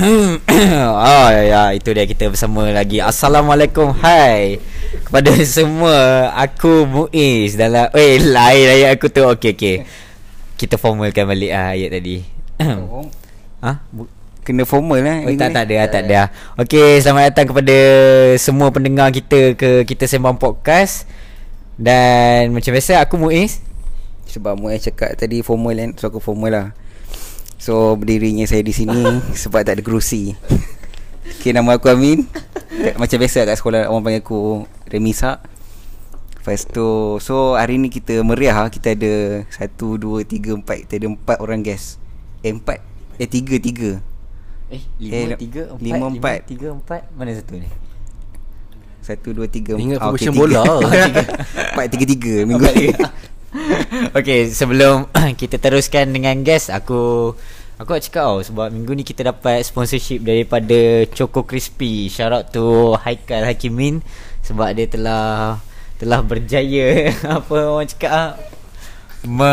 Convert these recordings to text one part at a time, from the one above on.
oh ya, ya itu dia kita bersama lagi. Assalamualaikum. Hai kepada semua. Aku Muiz dalam eh lain ayat aku tu. Okey okey. Kita formalkan balik ah ayat tadi. ha? Bu- Kena formal lah Oh, tak tak ada tak ada. Okey, selamat datang kepada semua pendengar kita ke kita sembang podcast. Dan macam biasa aku Muiz. Sebab Mu cakap tadi formal kan So aku formal lah So berdirinya saya di sini Sebab tak ada kerusi Okay nama aku Amin Macam biasa kat sekolah Orang panggil aku Remisa Lepas tu So hari ni kita meriah lah. Kita ada Satu, dua, tiga, empat Kita ada empat orang guest Eh empat Eh tiga, tiga Eh, Eh, lima, tiga, empat, lima, empat. tiga, empat. Mana satu ni? Satu, dua, tiga Ingat ah, formation tiga. bola. Empat, tiga, tiga Minggu ni tiga. Okay, sebelum kita teruskan dengan guest, aku aku nak cakap tau sebab minggu ni kita dapat sponsorship daripada Choco Crispy. Shout out to Haikal Hakimin sebab dia telah telah berjaya. Apa orang cakap ah, me,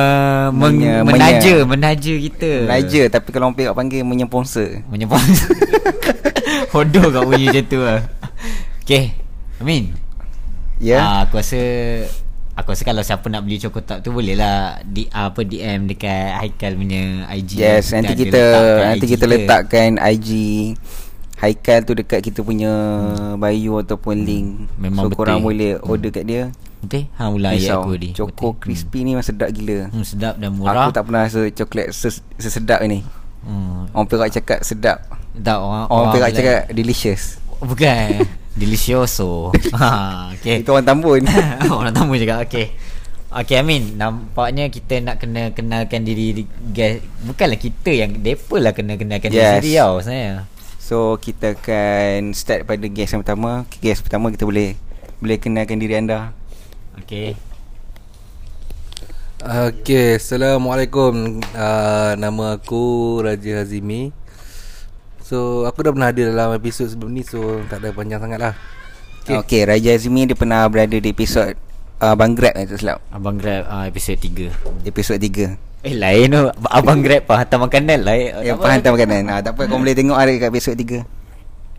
meng, Menya- menaja menaja kita. Raja Tapi kalau orang pihak panggil Menyemponsor Menyebut Hodoh kau bunyi macam tu lah Okay Amin. Ya. Ah, aku rasa aku rasa kalau siapa nak beli cokotap tu boleh lah di apa DM dekat Haikal punya IG. Yes, nanti kita nanti IG kita dia. letakkan IG Haikal tu dekat kita punya bio ataupun link. Memang so betul. korang boleh order kat dia. Betul? Ha mula ayat aku ni. Choco Betul. crispy ni memang sedap gila. Hmm, sedap dan murah. Aku tak pernah rasa coklat ses- sesedap ni. Hmm. Orang Perak cakap sedap. Tak orang Orang Perak bilang- cakap delicious. bukan. Delicioso. ha, okay. Itu orang Tambun. Orang tamu juga Okay Okay Amin Nampaknya kita nak kena kenalkan diri di- guys Bukanlah kita yang Depa lah kena kenalkan diri Yes. sendiri tau sebenarnya so kita akan start pada guest yang pertama. Guest pertama kita boleh boleh kenalkan diri anda. Okay Okay, Assalamualaikum uh, Nama aku Raja Hazimi So, aku dah pernah ada dalam episod sebelum ni So, tak ada panjang sangat lah Okay. okay, Raja Azmi dia pernah berada di episod uh, Bang Grab tak silap. Abang Grab uh, episod 3 Episod 3. Eh lain tu Abang Grab pun hantar makanan lah eh. Yang Apa? penghantar makanan. Ah, tak apa kau boleh tengok ada kat episod 3.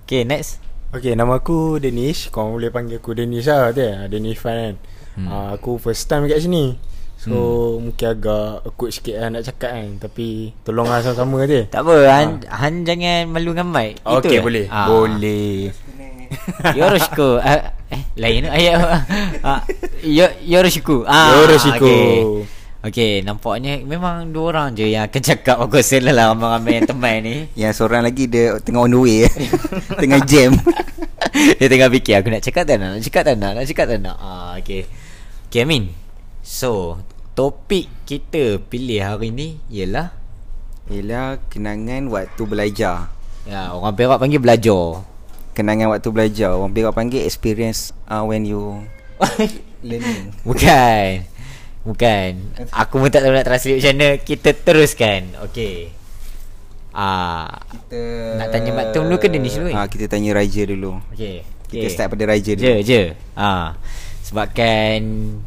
Okay next Okay, nama aku Danish. Kau boleh panggil aku Danish lah tu ya. Danish Fan kan. Hmm. Uh, aku first time kat sini. So, hmm. mungkin agak akut sikit lah nak cakap kan. Tapi, tolonglah sama-sama tu. Tak apa Han, Han jangan malu dengan mic Okay, je. boleh. Ah. Boleh. Yoroshiku uh, Eh lain tu ayat uh, Yo, Yoroshiku ah, Yoroshiku. okay. okay nampaknya Memang dua orang je yang akan cakap Aku rasa lah lah ramai-ramai yang teman ni Yang seorang lagi dia tengah on the way eh. Tengah jam. Dia tengah fikir Aku nak cakap tak nak Nak cakap tak nak Nak cakap tak nak ah, Okay Okay Amin So Topik kita pilih hari ni Ialah Ialah kenangan waktu belajar. ya, Orang Perak panggil belajar Kenangan waktu belajar. Orang Perak panggil experience uh, when you learning. Bukan Bukan Aku pun tak tahu nak translate macam mana Kita teruskan Okay Ah, Kita Nak tanya Mak Tum dulu ke Danish dulu, eh? Ah, kita tanya Raja dulu. Okay, Kita okay. start pada Raja dulu. Je je ah. Sebabkan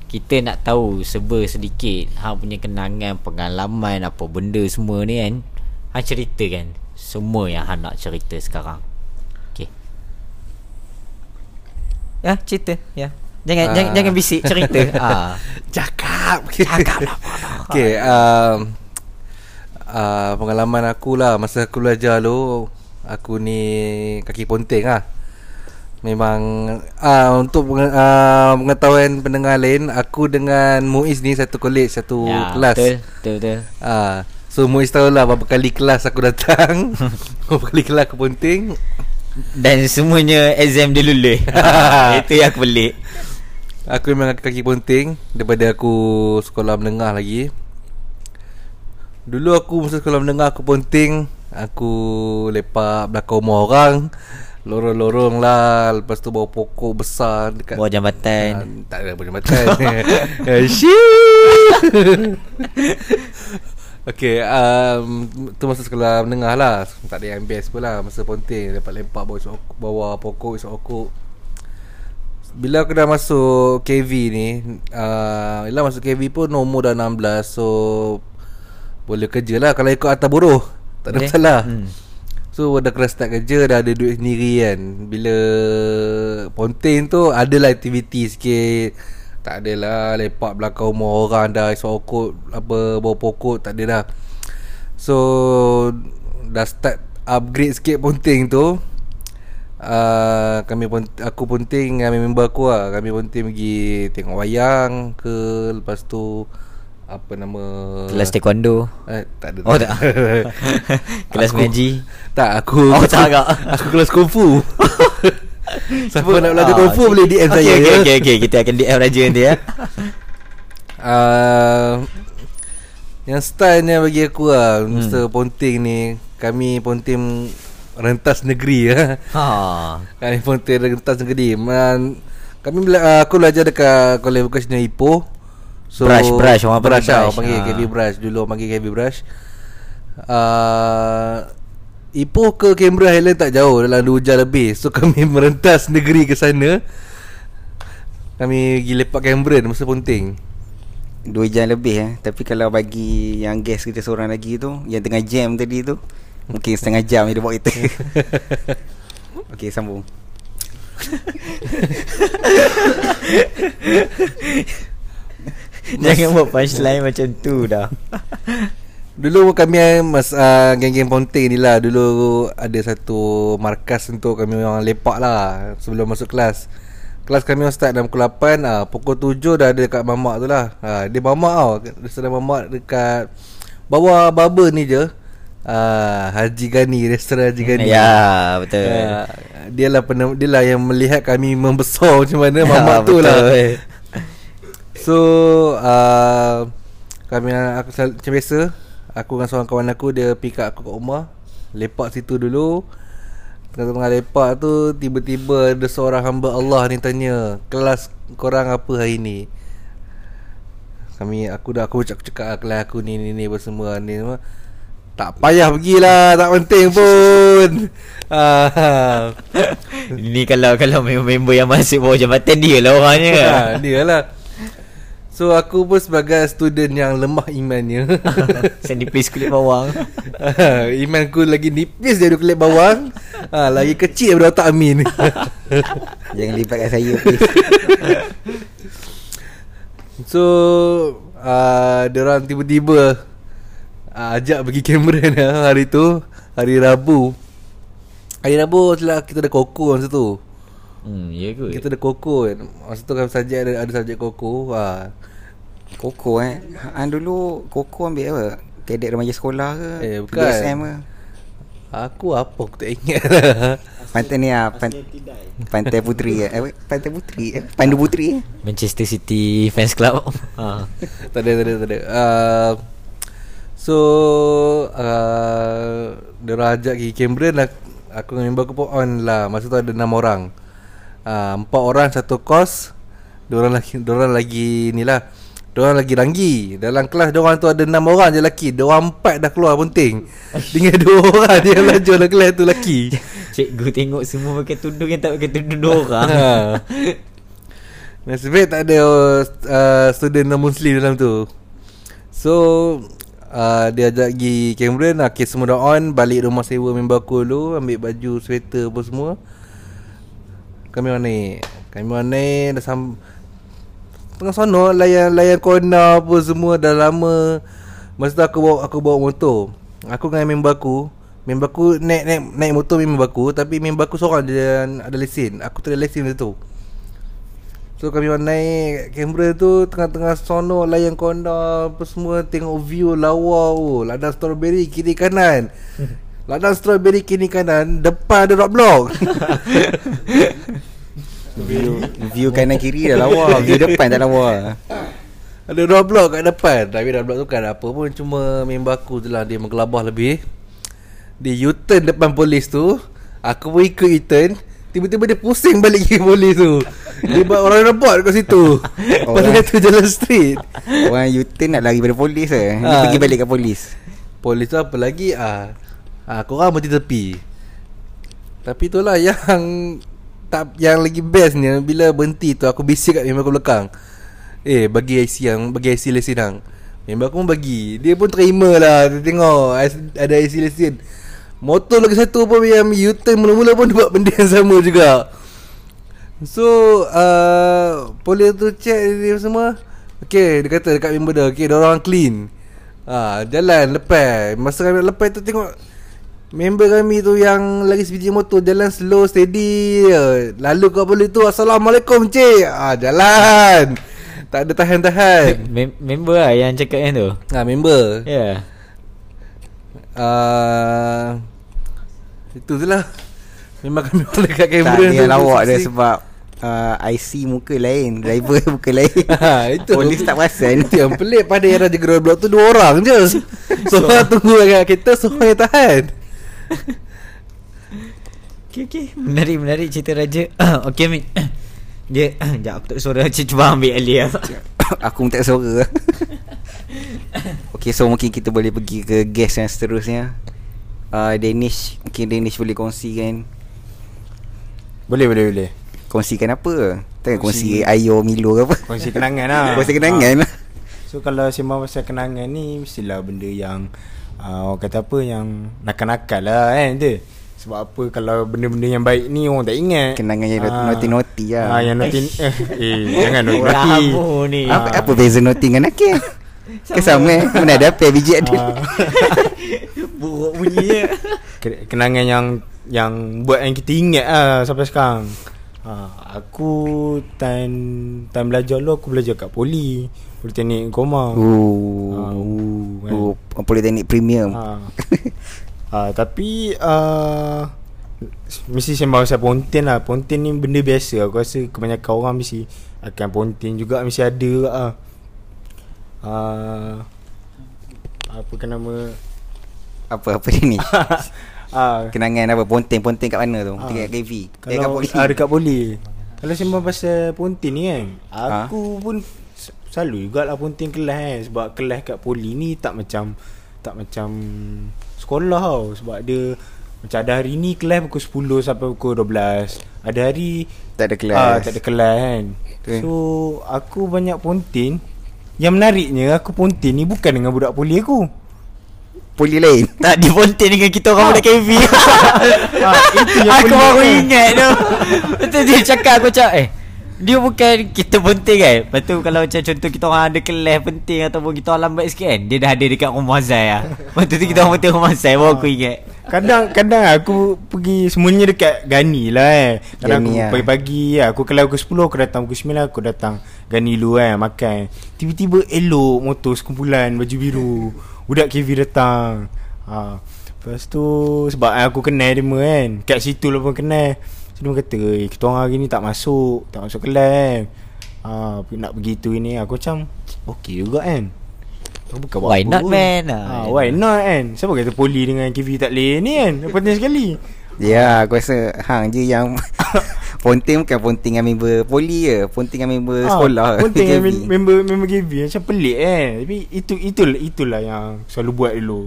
Kita nak tahu Seba sedikit Hang punya kenangan Pengalaman Apa benda semua ni kan Hang ceritakan Semua yang Hang nak cerita sekarang. Okay Ya cerita. Ya. Jangan Ah. jangan, jangan bisik cerita. Ah. Cakap. Cakap lah. Okay, um, uh, pengalaman aku lah. Masa aku belajar dulu Aku ni kaki ponteng lah Memang uh, Untuk uh, pengetahuan pendengar lain Aku dengan Muiz ni satu college Satu ya, kelas. Betul Betul, betul. Ah, So Muiz tahu lah berapa kali kelas aku datang. Berapa kali kelas aku ponteng Dan semuanya exam dia lulus. Itu yang aku pelik. Aku memang kaki ponteng Daripada aku sekolah menengah lagi. Dulu aku masa sekolah menengah aku ponteng Aku lepak belakang rumah orang Lorong-lorong lah. Lepas tu bawa pokok besar dekat Bawah jambatan. Ah, Tak ada bawah jambatan. Eh, Okay um, Tu masa sekolah menengah lah. Tak ada yang best pun lah. Masa ponteng Lepak-lepak bawa, isok, bawa pokok isok okok. Bila aku dah masuk KV ni uh, Yelah masuk KV pun Nombor dah 16 So Boleh kerja lah. Kalau ikut atas buruh Tak ada Boleh? masalah. Hmm. So dah kena start kerja Dah ada duit sendiri kan. Bila Ponting tu Adalah aktiviti sikit. Tak adalah Lepak belakang rumah orang dah Sokot Apa Bawa pokok Tak ada dah. So Dah start Upgrade sikit Ponting tu. Uh, Kami pun Aku Ponting Dengan member aku lah. Kami Ponting pergi Tengok wayang ke Lepas tu Apa nama Kelas taekwondo eh, Tak ada Oh tak Kelas meji Tak aku Oh, tak agak. Aku kelas kungfu Siapa nak belajar kungfu Boleh DM okay, saya okay, ya. okay, okay, Kita akan DM Raja nanti ya uh, Yang stylenya bagi aku lah hmm. Mr. Ponting ni Kami Ponting Rentas negeri ya. ha. Kami Ponting rentas negeri Man, Kami bela- uh, Aku belajar dekat College Vocational Ipoh Brush, brush, orang panggil brush, lah, brush. Panggil Ah. KB Brush. Dulu orang panggil KB Brush. Uh, Ipoh ke Canberra Highland tak jauh Dalam 2 jam lebih. So kami merentas negeri ke sana. Kami pergi lepak Canberra Masa Ponting. Dua jam lebih eh. Tapi kalau bagi Yang guest kita seorang lagi tu Yang tengah jam tadi tu Mungkin setengah jam dia bawa kita Okay sambung Jangan buat punchline macam tu dah. Dulu kami mas uh, geng-geng Ponting ni lah. Dulu ada satu markas untuk kami orang lepak lah Sebelum masuk kelas. Kelas kami orang start dalam pukul 8 uh, Pukul 7 dah ada dekat mamak tu lah. Uh, Dia mamak tau. Dia sedang mamak dekat Bawah barber ni je. Uh, Haji Gani Restoran Haji Gani. Ya betul. Uh, Dia lah pernah, Dia lah yang melihat kami membesar macam mana Mamak tu Betul. lah So uh, Kami aku sel- macam biasa Aku dengan seorang kawan aku Dia pick up aku kat rumah Lepak situ dulu. Tengah-tengah lepak tu Tiba-tiba ada seorang hamba Allah ni tanya Kelas korang apa hari ni? Kami Aku dah aku cakap, cakap lah Kelas aku ni ni ni apa semua ni semua. Tak payah pergilah Tak penting pun. Ah, Ini kalau kalau member yang masuk bawah jambatan dia lah orangnya. Ha, Dia lah So aku pun sebagai student yang lemah imannya. Saya nipis kulit bawang. Imanku lagi nipis dari kulit bawang. Ha, Lagi kecil daripada otak Amin. Jangan libatkan saya please. So uh, Dia orang tiba-tiba uh, Ajak pergi Cameron lah hari tu Hari Rabu. Hari Rabu lah kita ada koko masa tu. Hmm ya kot Kita ada koko. Kan Masa tu kan subjek ada, ada subjek koko ha. Koko eh. Han dulu Koko ambil apa? Kadet remaja sekolah ke? Eh, bukan. PSM ke? Aku apa aku tak ingat. Pantai ni ah pan, Pantai Puteri eh. Apa? Pantai Puteri eh. Pandu Puteri eh. Manchester City Fans Club. Ha. tak ada tak ada tak ada. Uh, So uh, Dia orang ajak pergi Cameron lah Aku dengan member aku pun on lah. Masa tu ada 6 orang. Uh, Empat orang satu kos Dua orang lagi Dua orang lagi ni lah Dua orang lagi ranggi. Dalam kelas dua orang tu ada 6 orang je lelaki. Dua orang empat dah keluar punting Tinggal dua orang dia yang laju dalam kelas tu lelaki. Cikgu tengok semua pakai tudung yang tak pakai tudung dua orang. Ha. Nasib baik tak ada uh, student non-muslim dalam tu. So uh, Dia ajak pergi Cameron Okay semua dah on. Balik rumah sewa member aku dulu Ambil baju, sweater apa semua. Kami orang naik. Kami orang naik Dah sam Tengah sana layan layan corner apa semua dah lama. Masa tu aku bawa aku bawa motor. Aku dengan member aku, member aku naik naik naik motor member aku tapi member aku seorang yang ada lesen. Aku tak ada lesen masa tu. So kami orang naik kamera tu tengah-tengah sono layan corner apa semua tengok view lawa oh. Ladang strawberry kiri kanan. Ladang strawberry kiri kanan Depan ada rock block View. View kanan kiri dah lawa View depan tak lawa. Ada rock block kat depan. Tapi rock block tu kan apa pun Cuma member aku je lah Dia menggelabah lebih. Dia U-turn depan polis tu Aku pun ikut U-turn. Tiba-tiba dia pusing balik ke polis tu. Dia buat orang rebot kat situ. Lepas tu jalan street. Orang U-turn nak lari pada polis eh. Dia Ah. pergi balik kat polis. Polis tu apa lagi? Ah, ah Korang berhenti tepi. Tapi itulah yang tak Yang lagi bestnya Bila berhenti tu Aku bisik kat member aku belakang. Eh bagi IC yang Bagi IC lesen hang Member aku pun bagi. Dia pun terima lah Dia tengok ada IC lesen Motor lagi satu pun yang U-turn mula-mula pun dia buat benda yang sama juga. So uh, Polis tu check dia semua? Okay dia kata dekat member dia Okay orang clean. Ha, Jalan lepas. Masa kami lepas tu tengok Member kami tu yang lagi sebiji motor Jalan slow steady. Lalu kau boleh tu Assalamualaikum cik. Ha, Jalan. Tak ada tahan-tahan. Mem- member lah yang cakap yang tu. Ha, member. Ya. Yeah. uh, Itu lah. Memang kami orang dekat kamera Tak dia lawak dia sebab uh, IC muka lain Driver muka lain. Ha, itu. Polis tak perasan. Itu yang pelik pada yang Raja Gerol Blok tu Dua orang je. Seorang tunggu kat kereta Seorang yang tahan Okay, okay. Menarik, menarik cerita Raja. okay, Min. Dia, sekejap aku tak ada suara. Cik cuba ambil Ali lah. Aku minta suara Okay so mungkin kita boleh pergi ke guest yang seterusnya uh, Danish Mungkin Danish boleh kongsikan Boleh boleh boleh Kongsikan apa Takkan Kongsi- kongsi Ayo Milo ke apa Kongsi kenangan lah Kongsi kenangan lah So kalau sembang pasal kenangan ni Mestilah benda yang uh, Orang kata apa Yang nakal-nakal lah kan tu Sebab apa Kalau benda-benda yang baik ni Orang tak ingat. Kenangan yang Ah. naughty-naughty lah. Ah, Yang naughty eh, eh jangan Rabu ni. apa, apa beza naughty dengan nakal Kan sama. Eh. Mana ada apa biji ada Ah, Buruk bunyinya. ke- Kenangan yang Yang buat yang kita ingat lah Sampai sekarang ha, Aku Time Time belajar lu Aku belajar kat poli Politeknik Koma Oh, Ah, uh, kan. oh Politeknik premium Ha. ha, tapi uh, mesti sembang pasal pontin lah. Pontin ni benda biasa. Aku rasa kebanyakan orang mesti akan pontin juga mesti ada juga ah. Uh, apa ke nama Apa-apa dia ni ah, Kenangan apa? Ponting-ponting kat mana tu? Ah. Tinggal kat KV Eh, kat Kalau poli ah, dekat poli Kalau sembang pasal pontin ni kan Ha? Aku pun s- Selalu jugalah pontin kelas kan. Sebab kelas kat poli ni tak macam Tak macam Sekolah tau. Sebab dia Macam ada hari ni kelas pukul 10 sampai pukul 12 Ada hari Tak ada kelas. ah, Tak ada kelas kan. Betul. So Aku banyak pontin Yang menariknya Aku pontin ni bukan dengan budak poli aku Poli lain Tak di pontin dengan kita orang budak KV. ah, Itu yang aku baru ingat tu. Betul dia cakap aku cakap eh dia bukan kita penting kan Lepas tu kalau macam contoh kita orang ada kelas penting Ataupun kita orang lambat sikit kan Dia dah ada dekat rumah Zai lah Lepas tu kita orang penting rumah Zai Baru aku ingat Kadang kadang aku pergi semuanya dekat Gani lah eh. Kadang Gani aku lah. pagi-pagi lah. Aku kalau pukul 10 aku datang pukul 9 aku datang Gani dulu kan makan. Tiba-tiba elok motor sekumpulan baju biru. Budak KV datang. Ha. Lepas tu sebab aku kenal dia kan. Kat situ lah pun kenal. So dia kata, "Eh, kita orang hari ni tak masuk, tak masuk kelas kan." Ha, nak pergi tu ini aku macam okey juga kan. Bukan Why not, pun. man? Ha, Ah, why not kan Siapa kata poli dengan KV tak boleh ni kan Penting sekali Ya aku rasa Hang je yang Ponting bukan ponting dengan member Poli je Ponting dengan member Ah, sekolah Penting KV. dengan mem- member member KV Macam pelik kan Tapi itu itulah itulah yang selalu buat dulu.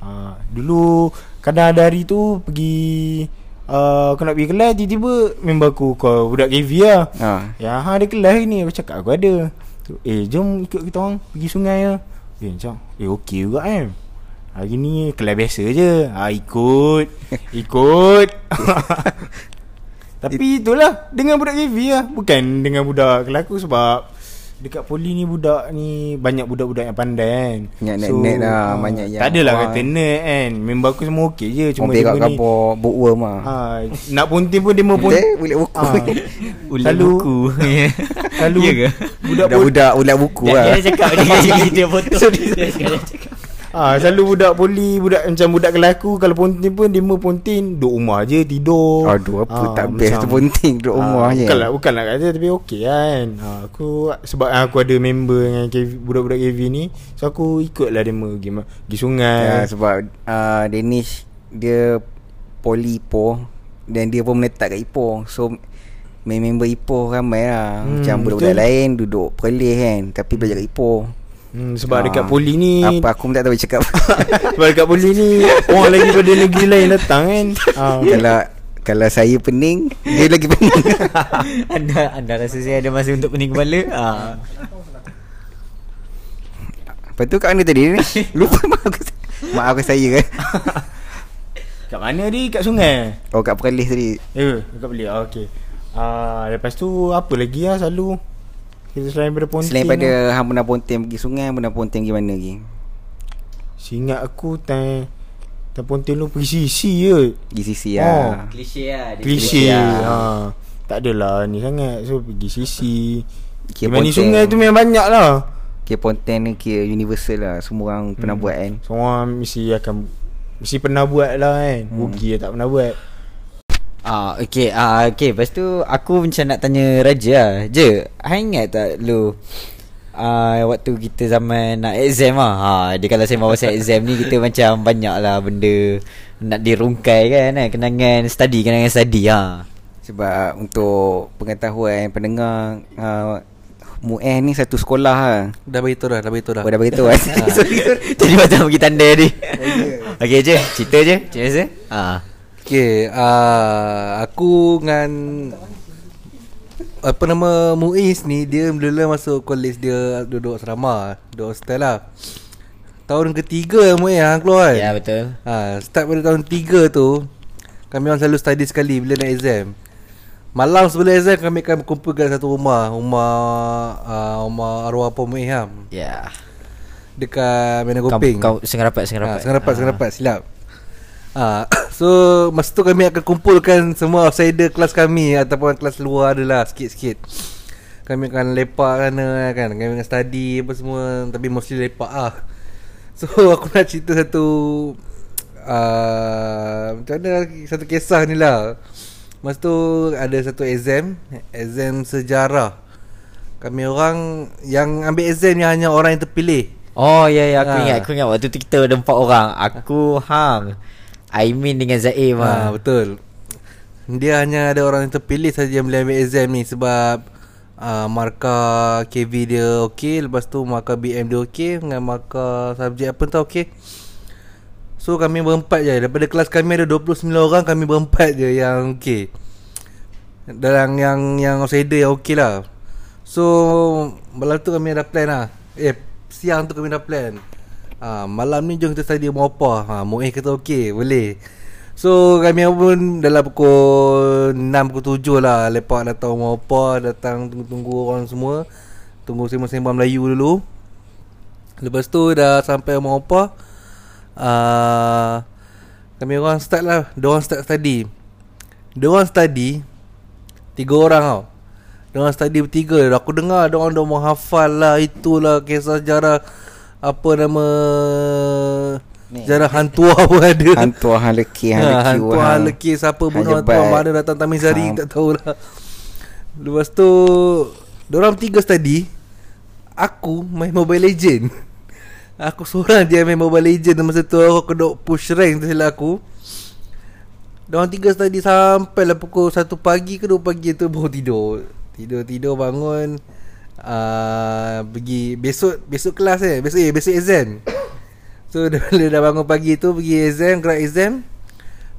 Ha, Dulu Kadang ada hari tu Pergi uh, Aku nak pergi kelas Tiba-tiba Member aku Kau budak KV lah. Ha. Ya ha, ada kelas ni Aku cakap aku ada. Eh jom ikut kita orang Pergi sungai lah. Eh macam Eh okey juga kan Hari ni kelas biasa je. Ha, Ikut. Ikut. Tapi itulah Dengan budak KV lah. Bukan dengan budak kelas aku Sebab Dekat poli ni budak ni Banyak budak-budak yang pandai kan. Banyak net-net lah, ah, banyak yang Tak adalah orang- kata net kan. Member aku semua okey je. Cuma dia ni kapur Bookworm lah. Ha, Nak ponting pun dia mau ponting Ulat buku. Ah. Ulat buku. Ya ke? Budak poli Budak-budak ulat buku lah. dia cakap Dia cakap foto. Dia cakap Ah, selalu budak poli, budak macam budak kelas aku kalau pontin pun dia mau pontin duduk rumah je tidur. Aduh apa Ah, tak best tu ponting Duduk rumah ah, je Bukanlah bukanlah kata tapi okey kan. Ah, aku sebab aku ada member dengan KV, budak-budak KV ni, so aku ikutlah dia pergi pergi sungai. ya, Sebab uh, Danish Dia Poli Ipoh Dan dia pun menetap kat Ipoh So Member Ipoh ramai lah Hmm, Macam budak-budak betul. lain Duduk Perlis kan Tapi belajar kat Ipoh Hmm, sebab Ah, dekat poli ni Apa aku pun tak tahu cakap sebab dekat poli ni orang lagi pada negeri lain datang kan. Ah, Kalau Kalau saya pening Dia lagi pening Anda anda rasa saya ada masa untuk pening kepala ah. Lepas tu kat mana tadi ni Lupa mak aku Mak aku saya kan Kat mana ni? Kat sungai? Oh kat Perlis tadi Ya, dekat beli. Ah, okey. Ah, lepas tu apa lagi lah selalu? Kita selain daripada ponting. Selain lah. pada Hang pernah ponteng pergi sungai Hang pernah ponteng pergi mana lagi Seingat aku time time ponting lu pergi sisi je. Pergi sisi Oh. lah Klise lah Klise. klise lah. Ha. Tak adalah ni sangat. So pergi sisi. Kira ni ponteng. sungai tu memang banyak lah. Kira ponteng ni kira universal lah Semua orang pernah buat kan So orang mesti akan mesti pernah buat lah kan. Hmm. Rugi tak pernah buat. Ah, okay, ah, okay. Lepas tu aku macam nak tanya Raja lah. Je, hang ingat tak lu ah, waktu kita zaman nak exam lah. Ha, dia kalau saya bawa pasal exam ni kita macam banyak lah benda nak dirungkai kan, kan kenangan study, kenangan study ha. Sebab untuk pengetahuan pendengar uh, Mu'eh ni satu sekolah lah Dah beritahu dah, dah beritahu dah. Oh dah beritahu kan Sorry sorry Jadi macam bagi tanda ni. okay je, cerita je. Macam biasa. Ha. Okay, uh, aku dengan apa nama Muiz ni dia mula-mula masuk college dia duduk asrama, duduk hostel lah. Tahun ketiga Muiz hang keluar kan? Ya betul. Ha, start pada tahun 3 tu Kami orang selalu study sekali bila nak exam Malam sebelum exam kami akan berkumpul kat satu rumah Rumah uh, Rumah arwah apa Muiz ha, Ya. Dekat Mana Kau, Goping kau sengaja rapat, sengaja ha, rapat. Sengaja rapat, sengaja rapat silap ha, So masa tu kami akan kumpulkan semua outsider kelas kami Ataupun kelas luar adalah sikit-sikit. Kami akan lepak sana kan? Kami akan study apa semua Tapi mostly lepak lah. So aku nak cerita satu uh, Macam mana Satu kisah ni lah. Masa tu ada satu exam Exam sejarah. Kami orang Yang ambil exam ni hanya orang yang terpilih. Oh ya ya aku Ha. ingat aku ingat waktu tu kita ada empat orang. Aku Hang, Aimin dengan Zaim Ha, ah. betul. Dia hanya ada orang yang terpilih saja yang boleh ambil exam ni sebab uh, markah KV dia okey, lepas tu markah BM dia okey dengan markah subjek apa entah okey. So kami berempat je Daripada kelas kami ada 29 orang Kami berempat je yang okey Dalam yang yang outsider yang okey lah So Malam tu kami ada plan lah Eh Siang tu kami dah plan ha, Malam ni jom kita study rumah apa? Ha, Mu'eh kata okey Boleh. So kami pun dalam pukul 6 pukul 7 lah Lepak datang rumah apa Datang tunggu-tunggu orang semua. Tunggu sembang-sembang Melayu dulu. Lepas tu dah sampai rumah apa uh, Kami orang start lah. Diorang start study. Diorang study Tiga orang tau. Diorang study bertiga. Aku dengar diorang dah mau hafal lah Itulah kisah sejarah Apa nama? Ni. Sejarah hantua pun ada. Hantu hang leki Ha, leki hantu hang leki Siapa bunuh hantu. Mana datang Tamizari Hang- Tak tahulah. Lepas tu Diorang tiga study Aku main Mobile Legend. Aku seorang je main Mobile Legend Masa tu aku duk push rank tu silap aku. Diorang tiga study sampai lah pukul 1 pagi ke 2 pagi tu baru tidur. Tidur-tidur bangun uh, Pergi Besok Besok kelas eh. Besok eh besok exam. So dia, dah bangun pagi tu Pergi exam Gerak exam.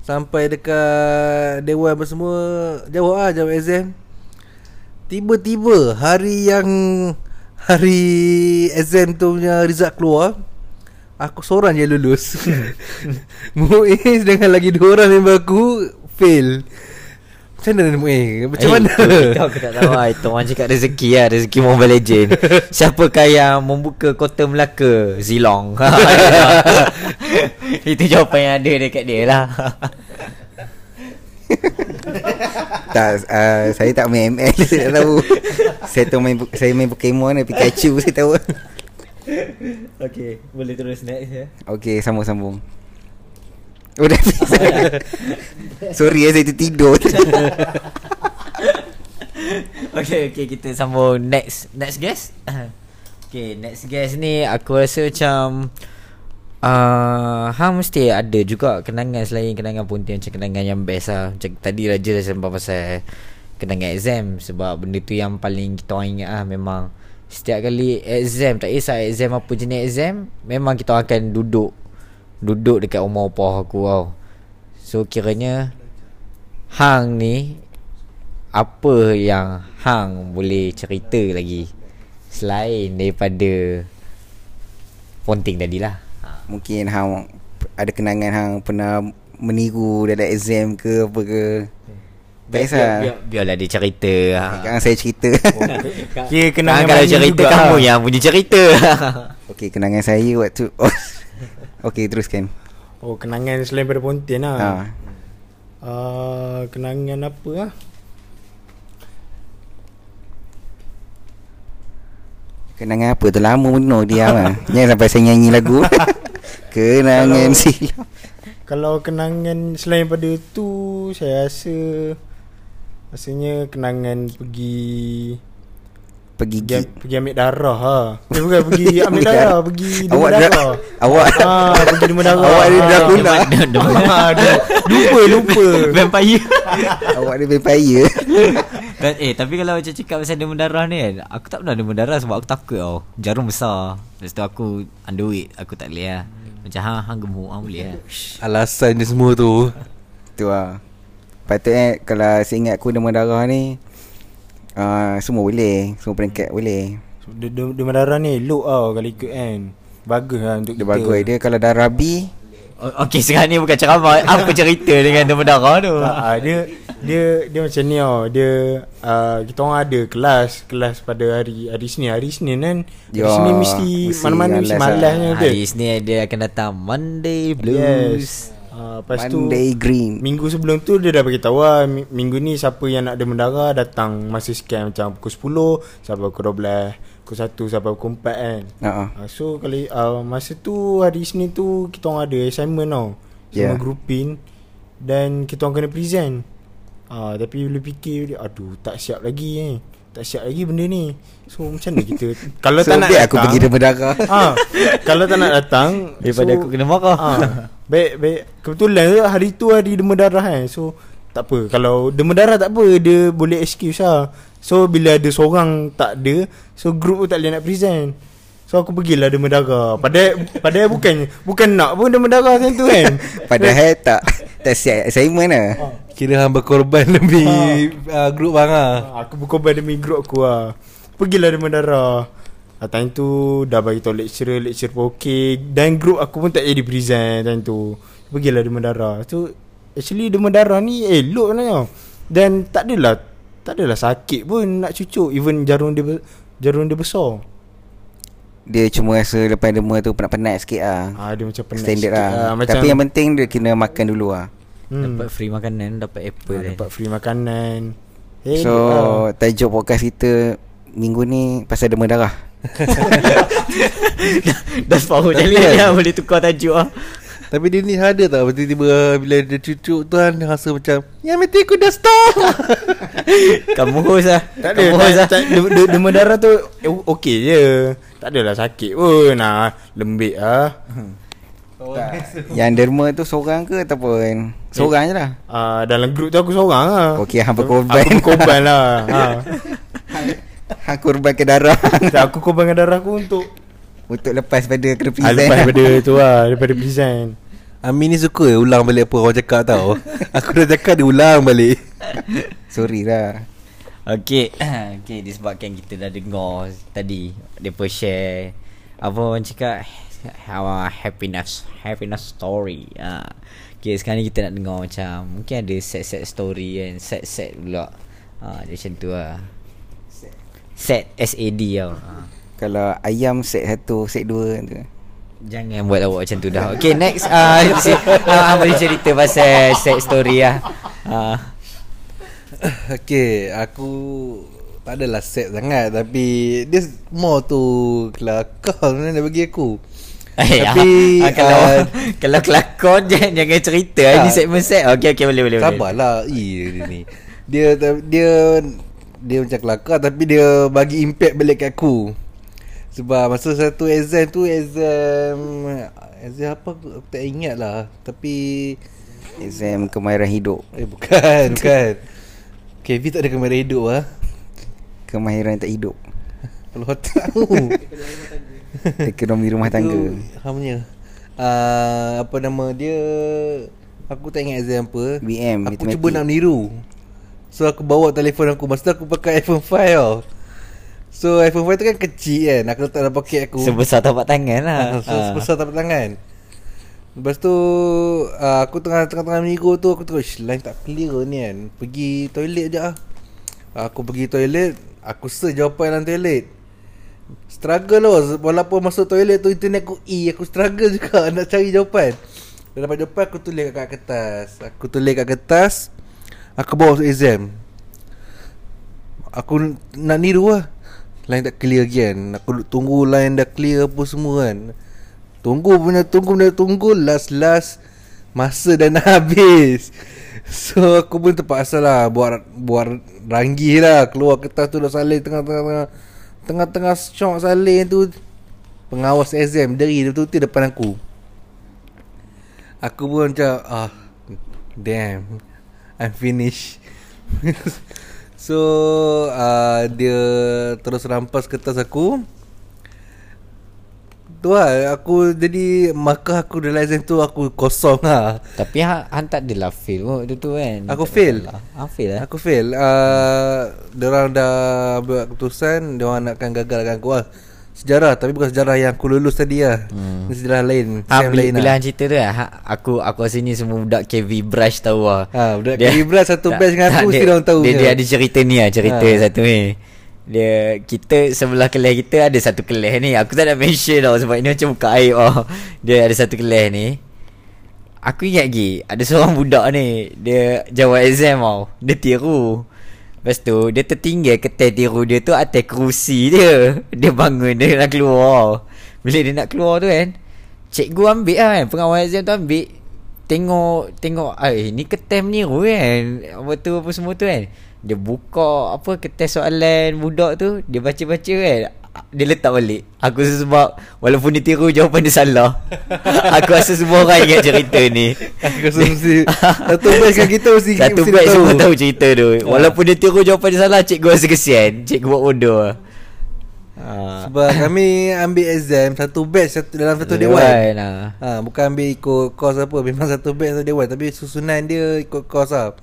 Sampai dekat Dewan apa semua Jawab lah jawab exam. Tiba-tiba Hari yang Hari exam tu punya result keluar Aku seorang je lulus. Muiz dengan lagi dua orang member aku Fail Macam mana? Macam Eh, mana? Itu aku tak tahu. Lah Itu orang cakap rezeki lah. Rezeki Mobile Legend. Siapakah yang membuka kota Melaka? Zilong. Itu jawapan yang ada dekat dia lah. Tak uh, Saya tak main ML Saya tak tahu. Saya tahu main Saya main Pokemon eh, Pikachu saya tahu. Okay Boleh terus next ya. Okay sambung-sambung Oh dah Sorry eh saya tertidur. Okay okay kita sambung next Next guest. Okay next guest ni Aku rasa macam Uh, Hang mesti ada juga kenangan selain kenangan pontian macam kenangan yang best lah. Macam tadi Raja dah sembang pasal kenangan exam Sebab benda tu yang paling kita orang ingat lah memang. Setiap kali exam tak kisah exam apa jenis exam Memang kita akan duduk Duduk dekat rumah opah aku tau So kiranya Hang ni Apa yang Hang boleh cerita lagi Selain daripada Ponting tadi lah Mungkin hang Ada kenangan hang pernah meniru dalam exam ke apa ke. Biar, biar, biarlah dia cerita. Ha. Sekarang saya cerita. Kira kenangan kalau cerita juga, kamu yang punya cerita. Okey, kenangan saya waktu oh. Okey, teruskan. Oh kenangan selain pada Pontian lah Ha. uh, Kenangan apa lah Kenangan apa tu lama benar dia lah. Jangan sampai saya nyanyi lagu. kenangan silam. Kalau kenangan selain pada tu Saya rasa Rasanya kenangan pergi Pergi Pergi, gig. pergi ambil darah ha. Eh, bukan pergi ambil darah Pergi demam Awak darah dah- awak ah, Pergi demam darah Awak ni Ah. Dracula. Ah, dia- Lupa lupa Vampire. Awak ni vampire. Dan, eh tapi kalau macam cakap pasal demam darah ni kan Aku tak pernah demam darah sebab aku takut tau Jarum besar Lepas tu aku underweight Aku tak boleh lah Macam hang, hang gemuk hang boleh lah Alasan dia semua tu Tu lah Patutnya kalau saya ingat aku demam darah ni uh, Semua boleh Semua peringkat boleh Dem- dem- Demam darah ni elok tau Kalau ikut kan Bagus lah untuk Dia kita bagus Dia kalau darah B O- Okay sekarang ni bukan ceramah Apa cerita dengan demam darah tu ah, dia dia dia macam ni tau. Dia uh, kita orang ada kelas, kelas pada hari hari Isnin. Hari Isnin kan. Hari Ya, Isnin mesti mesti mana-mana mesti malas malasnya lah. dia. Hari Isnin dia akan datang Monday Yes. Uh, lepas tu Monday green. Minggu sebelum tu dia dah beritahu lah mi- Minggu ni siapa yang nak demam darah Datang masa sekian macam pukul 10 Sampai pukul 12 Pukul 1 sampai pukul 4 kan. Uh-uh. uh, So kalau uh, masa tu hari Isnin tu Kita orang ada assignment tau. Semua Yeah. grouping Dan kita orang kena present. Uh, Tapi bila fikir Aduh tak siap lagi eh Tak siap lagi benda ni. So macam mana kita? Kalau So tak nak datang aku pergi demam darah Ah, Kalau tak nak datang Daripada aku kena marah. ah, Baik baik. Kebetulan tu hari tu hari demam darah kan So tak apa. Kalau demam darah tak apa Dia boleh excuse lah. So bila ada seorang tak ada So group tu tak boleh nak present. So aku pergilah demam darah. Padahal Padahal bukan Bukan nak pun demam darah macam tu kan? Padahal tak Tak siap assignment lah. Kira hang berkorban demi uh, grup bang ah. Ah, Aku berkorban demi grup aku lah. Pergilah demam darah. Ah, Time tu dah bagi tahu lecturer Lecturer pun okey Dan grup aku pun tak jadi present time tu. Pergilah demam darah. So actually demam darah ni elok sebenarnya. Dan tak adalah Tak adalah sakit pun nak cucuk. Even jarum dia jarum dia besar. Dia cuma rasa lepas demam tu penat-penat sikit lah. Ah, Dia macam penat Standard sikit lah. macam, Tapi yang penting dia kena makan dulu lah. Hmm, Dapat free makanan Dapat apple kan Dapat free makanan. Eh, So ah. tajuk podcast kita Minggu ni pasal demam darah. Dah separuh jadi dia Boleh tukar tajuk lah. Tapi dia ni ada tak Tiba-tiba Bila dia cucuk tu kan Dia rasa macam Yang penting aku dah stop. Kamu host lah. Tak ada Kamu host lah. darah tu eh, Okey je. Tak adalah sakit pun. Nah, Lembik lah Yang derma tu seorang ke Ataupun Seorang je lah? Uh, Dalam grup tu aku seorang lah. Okey hang berkorban Aku berkorban lah. Ha. Hang korban ke darah. Tak, Aku korbankan darah aku untuk Untuk lepas pada kena ah, present Lepas daripada tu lah Daripada present Amin ni suka ulang balik apa orang cakap tau. Aku dah cakap dia ulang balik. Sorry lah. Okay Okay disebabkan kita dah dengar Tadi Mereka share Apa orang cakap Our happiness Happiness story. Ha. Okay sekarang ni kita nak dengar macam Mungkin ada set-set story kan Set-set pula. Ha, Dia macam tu lah Set S-A-D tau ha. Kalau ayam set satu Set dua tu Jangan buat awak macam tu dah Okay next uh, si, uh, Boleh cerita pasal set story lah uh, Okay Aku Tak adalah set sangat Tapi Dia more tu Kelakar dia bagi aku Eh, Tapi, ah, ah, kalau ah, kalau kelakon jangan jangan cerita tak. ini segmen set. Okey okey boleh boleh. boleh. Sabarlah Iya dia ni Dia Dia Dia macam kelakar Tapi dia bagi impact balik kat aku. Sebab masa satu exam tu Exam Exam apa aku tak ingat lah. Tapi Exam kemahiran hidup. Eh bukan Bukan. KV tak ada kamera hidup lah Kemahiran tak hidup. Kalau tahu Ekonomi rumah tangga. Hamnya uh, Apa nama dia? Aku tak ingat exam apa. BM, Aku matematik. cuba nak meniru So aku bawa telefon aku. Masa tu aku pakai iPhone 5 tau. So iPhone 5 tu kan kecil kan. Aku letak dalam poket aku. Sebesar tapak tangan lah. Ah, so, Sebesar tapak tangan. Lepas tu uh, Aku tengah tengah-tengah minggu tu Aku terus Line tak clear ni kan. Pergi toilet je lah Aku pergi toilet Aku search jawapan dalam toilet. Struggle lah Walaupun masuk toilet tu Internet aku E Aku struggle juga Nak cari jawapan. Dah dapat jawapan Aku tulis kat kertas Aku tulis kat kertas Aku bawa exam. Aku nak niru lah. Line tak clear lagi kan. Aku tunggu line dah clear apa semua kan. Tunggu punya tunggu punya tunggu. Last last. Masa dah nak habis. So aku pun terpaksa lah Buat Buat ranggih lah. Keluar kertas tu dah salin Tengah-tengah Tengah-tengah syok salin tu. Pengawas exam Dari tu tu depan aku. Aku pun macam Ah Damn I'm finished So uh, Dia Terus rampas kertas aku. Tu lah Aku jadi Maka aku realize tu Aku kosong lah. Tapi ha, Han tak adalah fail pun tu tu kan. Aku Tak fail. Han fail lah. Aku fail. Uh, Diorang dah Buat keputusan Diorang nakkan gagalkan aku lah Sejarah Tapi bukan sejarah yang aku lulus tadi lah. Hmm. Sejarah lain Ha, bila, lain bila lah cerita tu lah ha, Aku aku rasa ni semua budak KV Brush tahu lah. Ha, budak KV Brush satu batch dengan aku, dia, mesti dorang tahu dia, je. dia ada cerita ni lah Cerita Ha. satu ni. Dia Kita sebelah kelas kita Ada satu kelas ni. Aku tak nak mention tau Sebab ini macam buka aib tau Dia ada satu kelas ni. Aku ingat lagi Ada seorang budak ni Dia jawab exam tau. Dia tiru Lepas tu Dia tertinggal ketel tiru dia tu Atas kerusi dia Dia bangun Dia nak keluar. Bila dia nak keluar tu kan. Cikgu ambil lah kan Pengawal exam tu ambil. Tengok Tengok Eh ni ketel meniru kan. Apa tu apa semua tu kan. Dia buka Apa ketel soalan Budak tu Dia baca-baca kan dia letak balik. Aku rasa sebab Walaupun dia tiru Jawapan dia salah. Aku rasa semua orang ingat cerita ni. Aku rasa mesti Satu batch dengan kita mesti Satu batch semua tahu cerita tu. Walaupun dia tiru jawapan dia salah Cikgu rasa kesian. Cikgu buat bodoh. Lah Ah. Sebab kami ambil exam Satu batch satu, Dalam satu dewan Dewan lah ha, Bukan ambil ikut course apa Memang satu batch satu dewan Tapi susunan dia ikut course lah.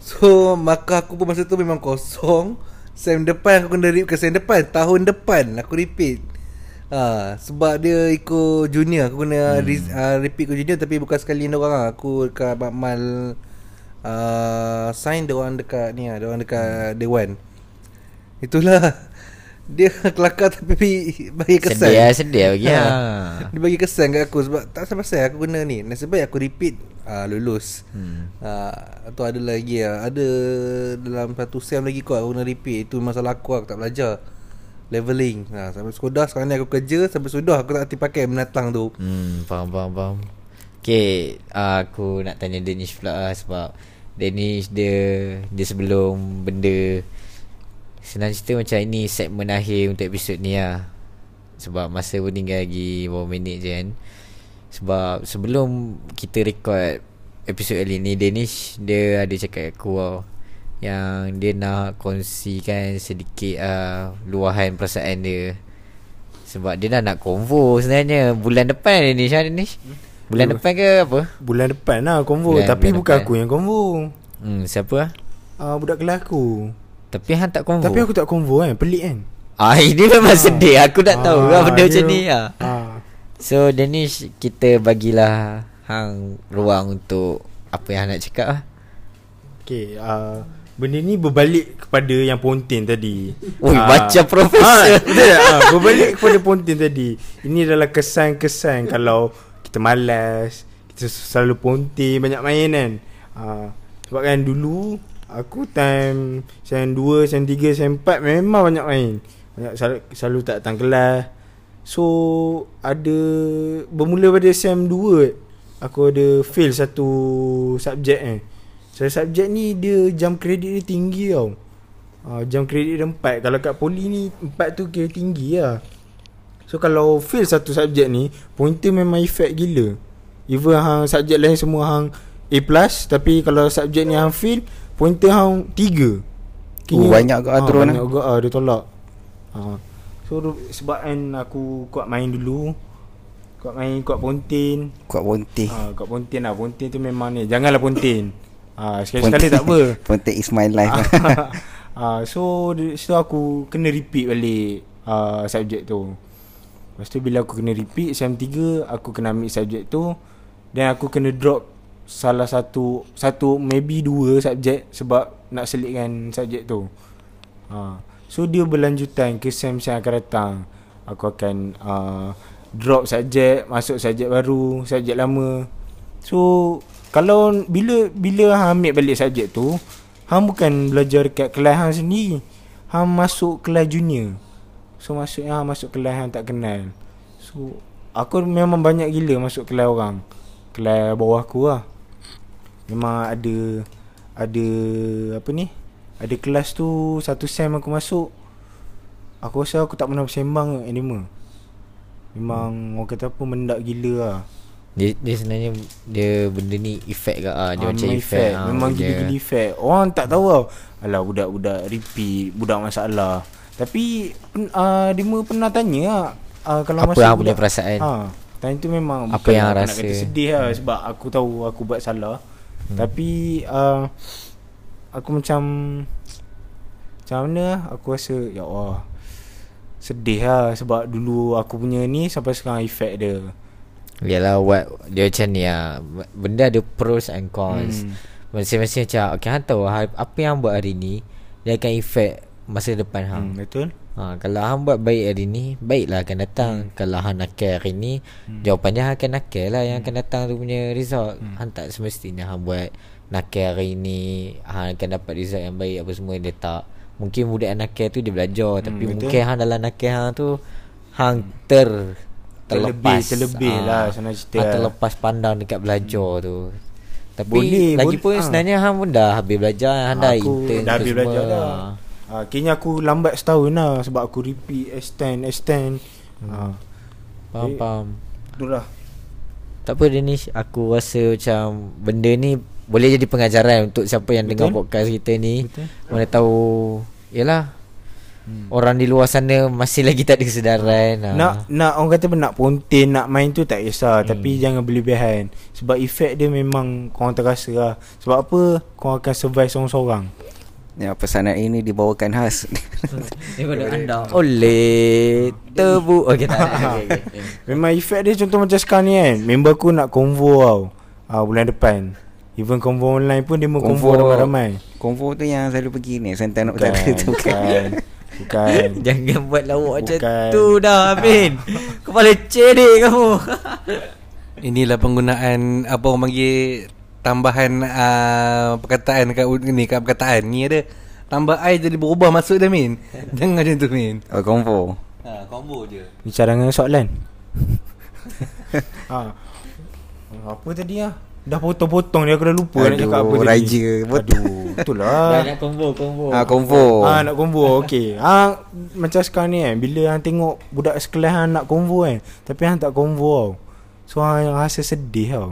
So Maka aku pun masa tu memang kosong Sem depan aku kena repeat ke sem depan Tahun depan aku repeat. Ha, Sebab dia ikut junior Aku kena hmm. re, uh, repeat ke junior Tapi bukan sekali dengan orang lah. Aku dekat Makmal uh, Sign dia orang dekat ni lah Dia orang dekat dewan. Itulah Dia kelakar tapi bagi kesan Sedih lah Sedih bagi Ha. lah Dia bagi kesan kat aku sebab tak pasal aku kena ni. Nasib baik aku repeat uh, lulus. Hmm. Uh, tu ada lagi lah. Ada dalam satu sem lagi kot aku kena repeat. Itu masalah aku aku tak belajar. Leveling. Ha, sampai sudah sekarang ni aku kerja sampai sudah aku tak hati pakai menatang tu. Hmm, faham, faham, faham. Okay, uh, aku nak tanya Danish pula lah sebab Danish dia dia sebelum benda Senang cerita macam ini segmen akhir untuk episod ni lah. Sebab masa pun tinggal lagi beberapa minit je kan. Sebab sebelum kita record episod kali ni Danish dia ada cakap aku tau Yang dia nak kongsikan sedikit uh, luahan perasaan dia. Sebab dia dah nak convo sebenarnya. Bulan depan Danish lah Danish? Bulan depan ke apa? Bulan depan lah konvo Bulan- Tapi bulan bukan depan. aku yang konvo Hmm, siapa? Lah? uh, Budak kelas aku Tapi Han tak convo. Tapi aku tak konvo kan Pelik kan? Ah ini memang sedih. Aku tak tahu lah benda macam ni lah ah. So Danish Kita bagilah Hang ruang untuk Apa yang nak cakap lah Okay uh, Benda ni berbalik kepada yang pontin tadi. Ui, Ah. macam profesor. Ah, Betul tak? Ah, berbalik kepada pontin tadi. Ini adalah kesan-kesan Kalau kita malas Kita selalu pontin Banyak main kan? Uh, Sebab kan dulu Aku time Sem 2, sem 3, sem 4 Memang banyak main. Banyak selalu, selalu tak datang kelas. So Ada Bermula pada sem 2 Aku ada fail satu Subjek eh. Satu subjek ni Dia jam kredit dia tinggi tau. Uh, Jam kredit dia 4 Kalau kat poli ni 4 tu kira tinggi lah. So kalau fail satu subjek ni Pointer memang effect gila. Even hang subjek lain semua hang A plus Tapi kalau subjek ni hang fail Pointer hang 3 Oh, banyak ke ah, turun Banyak juga ah, dia tolak. Ha. So sebab kan aku kuat main dulu. Kuat main kuat pontin. Kuat bonti ha, Kuat pontin lah. Pontin tu memang ni. Janganlah pontin. Ha, Sekali-sekali tak apa. Ponti is my life. Ah, So situ aku kena repeat balik uh, subjek tu. Lepas tu bila aku kena repeat SEM 3 Aku kena ambil subjek tu. Dan aku kena drop Salah satu Satu maybe dua subjek Sebab nak selitkan subjek tu. Ha. So dia berlanjutan ke SEM-SEM akan datang. Aku akan uh, Drop subjek Masuk subjek baru Subjek lama. So Kalau Bila Bila hang ambil balik subjek tu Hang bukan belajar dekat kelas hang sendiri. Hang masuk kelas junior. So maksudnya hang masuk kelas yang tak kenal. So Aku memang banyak gila masuk kelas orang. Kelas bawah aku lah Memang ada Ada Apa ni? Ada kelas tu Satu sem aku masuk Aku rasa aku tak pernah bersembang dengan anima Memang orang kata apa mendak gila lah. Dia, dia sebenarnya Dia benda ni Efek ke ah, Dia Ah, macam efek ah, Memang dia- gila-gila efek Orang tak tahu tau. Alah budak-budak repeat Budak masalah. Tapi uh, Dima pernah tanya lah uh, Kalau Apa masuk hang punya perasaan? ha, Time tu memang Apa yang aku nak rasa? kata sedih lah Sebab aku tahu Aku buat salah hmm. Tapi uh, Aku macam Macam mana lah Aku rasa Ya Allah Sedih lah Sebab dulu aku punya ni Sampai sekarang efek dia Yalah what Dia macam ni lah Benda ada pros and cons Hmm. Masing-masing macam Okay hang tahu ha- Apa yang buat hari ni Dia akan efek Masa depan hang hmm, Betul ha, Kalau hang buat baik hari ni Baiklah akan datang hmm. Kalau hang nakal hari ni hmm. Jawapannya hang akan nakal lah Yang akan datang tu punya result hmm. Hang tak semestinya hang buat Nakal hari ni Hang akan dapat result yang baik Apa semua dia tak Mungkin budak nakal tu dia belajar hmm, Tapi betul. mungkin hang dalam nakal hang tu Hang ter Terlebih Terlepas Terlebih Ah, lah Senang cerita Hang terlepas pandang dekat belajar tu Tapi Boleh, lagi boleh, pun ah. sebenarnya hang pun dah habis belajar Hang dah aku intern dah habis semua. belajar dah. Ha, kayaknya aku lambat setahun lah sebab aku repeat S10 S10. Ha, Faham Eh, faham itulah. Tak apa Danish Aku rasa macam Benda ni Boleh jadi pengajaran Untuk siapa yang dengar Betul. podcast kita ni Betul. Mana tahu Yelah hmm. Orang di luar sana Masih lagi tak ada kesedaran ha. Nak nak orang kata nak pontin nak main tu tak kisah hmm. tapi jangan berlebihan sebab efek dia memang korang terasa lah. Sebab apa? Korang akan survive seorang-seorang. Ya pesanan ini dibawakan khas Daripada anda Oleh Tebu Okay tak ada okay, okay. Memang efek dia contoh macam sekarang ni kan. Member aku nak convo tau. Ah bulan depan. Even convo online pun dia mau Convo- ramai-ramai. Konvo tu yang selalu pergi ni Santan nak Bukan, utara tu bukan. Bukan. Jangan buat lawak macam Bukan. tu dah Amin Kepala cedek kamu Inilah penggunaan apa orang panggil tambahan uh, perkataan kat ni kat perkataan ni ada tambah I jadi berubah masuk dah Min. Jangan macam tu Min. Oh konvo Ha, combo je. Bicara dengan soalan. ha. Apa tadi ah? Dah potong-potong dia aku dah lupa nak Aduh, cakap apa tadi. raja. Aduh, itulah. Dah nak combo combo Ah konvo Ah nak convo okey. Ah macam sekarang ni kan bila hang tengok budak sekelas hang nak convo kan tapi hang tak convo tau. So hang rasa sedih tau.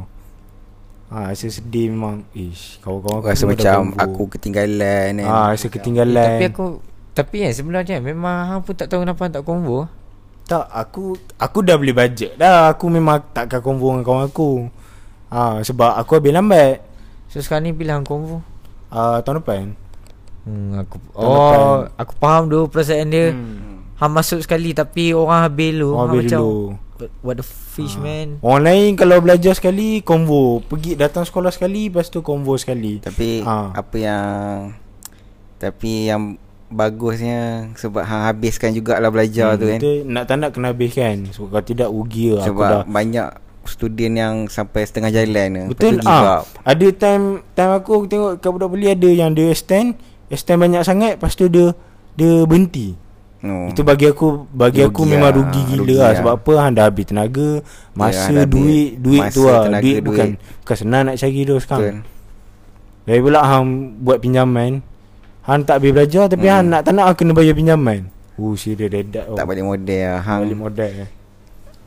Ah rasa sedih memang ish kawan-kawan Aku rasa macam aku ketinggalan kan ah rasa ketinggalan. Tapi aku Tapi kan sebenarnya Memang hang pun tak tahu Kenapa hang tak combo tak aku aku dah beli bajet dah. Aku memang takkan convo dengan kawan aku. Ah sebab aku habis lambat. So sekarang ni bila hang combo Ah tahun depan. Hmm, aku Tahun oh depan. aku faham tu perasaan dia. Hmm. Hang masuk sekali tapi orang habis dulu. Orang habis macam, dulu. "What- What the fish man? Orang lain kalau belajar sekali Convo Pergi datang sekolah sekali Lepas tu convo sekali Tapi Ah. apa yang Tapi yang bagusnya sebab hang habiskan jugalah belajar tu kan. Nak tak nak kena habiskan Sebab kalau tidak rugi lah Aku Sebab dah banyak student yang sampai setengah jalan tu. Betul ah. up. Ada time Time aku aku tengok Kat budak beli ada yang dia extend Extend banyak sangat Lepas tu dia Dia berhenti No. Itu bagi aku Bagi Rugi aku memang lah, rugi gila rugi lah. lah. Sebab apa Han dah habis tenaga Masa dah habis duit Duit tu masa, lah tenaga, Duit duit. bukan Bukan senang nak cari tu Betul. sekarang Dari pula Han buat pinjaman Han tak habis belajar Tapi Hmm. Han nak tak nak kena bayar pinjaman Oh serius dedak Tak balik model lah. Hang Balik modal eh.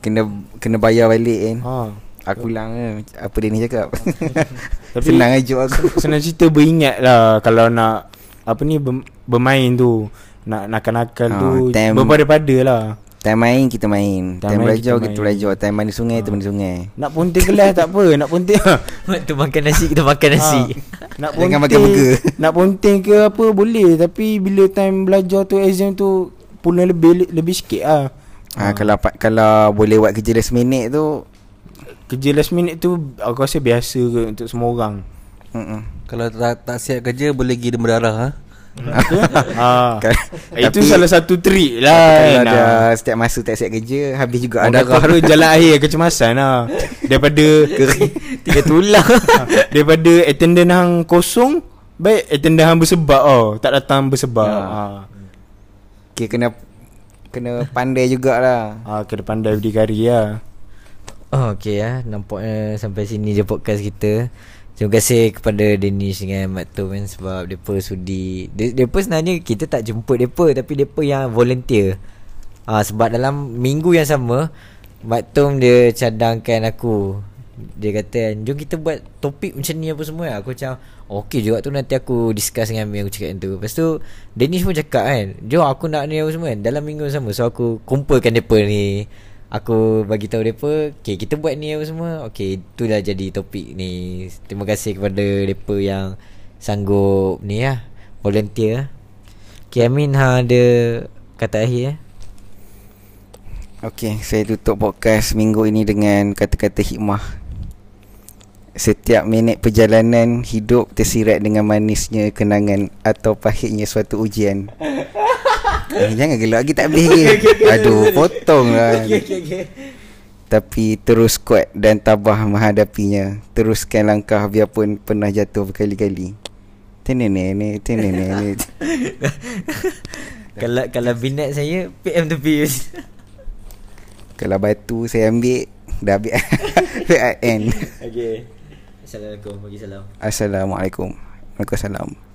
kena kena bayar balik kan. Ha. Aku ulang eh, apa dia ni cakap. Tapi Senang ajuk aku. Senang cerita beringat lah Kalau nak Apa ni berm- Bermain tu Nak nakal-nakal Ha, tu time- Berpada-pada lah Time main kita main. Time Time, main belajar kita kita, main. belajar. Time mandi sungai kita mandi sungai. Nak ponting kelas tak apa Nak ponting Waktu makan nasi kita makan nasi. Ha. Nak Jangan ponting makan burger. Nak ponting ke apa boleh Tapi bila time belajar tu Exam tu Puluh lebih Lebih sikit lah ha, Kalau pa- kalau boleh buat kerja last minute tu Kerja last minute tu Aku rasa biasa ke Untuk semua orang mm-mm. Kalau tak, tak siap kerja Boleh pergi demam darah ha? Ha. Itu tapi- salah satu trik lah ada nah. setiap masa tak siap kerja Habis juga ada apa? jalan akhir kecemasan lah. Daripada Tiga tulang. Ha, Daripada attendant hang kosong Baik attendant hang bersebab oh Tak datang bersebab. Ya. ha. okay, Kena Kena pandai jugalah. Ha. Kena pandai berdikari lah. Oh okay ya. Nampaknya sampai sini je podcast kita Terima kasih kepada Danish dengan Mat Tom kan Sebab mereka sudi. Mereka sebenarnya kita tak jemput mereka Tapi mereka yang volunteer. Ah, Sebab dalam minggu yang sama Mat Tom dia cadangkan aku. Dia kata Jom kita buat topik macam ni apa semua. Aku macam Okay juga tu nanti aku discuss dengan Amir Aku cakap macam tu. Lepas tu Danish pun cakap kan Jom aku nak ni apa semua kan Dalam minggu sama. So aku kumpulkan mereka ni Aku bagi tahu depa, okay kita buat ni apa semua. Okay itulah jadi topik ni. Terima kasih kepada depa yang sanggup ni lah volunteer. Okay Amin ha ada kata akhir eh. Okay saya tutup podcast minggu ini dengan kata-kata hikmah Setiap minit perjalanan hidup tersirat dengan manisnya kenangan atau pahitnya suatu ujian eh, Jangan gelak lagi tak habis lagi Aduh potong lah. Tapi terus kuat dan tabah menghadapinya. Teruskan langkah biarpun pernah jatuh berkali-kali. Tenene tenene Kalau kalau binat saya PM tepi. Kalau batu saya ambil. Dah ambil PIN okay. Assalamualaikum. Bagi salam. Assalamualaikum. Waalaikumsalam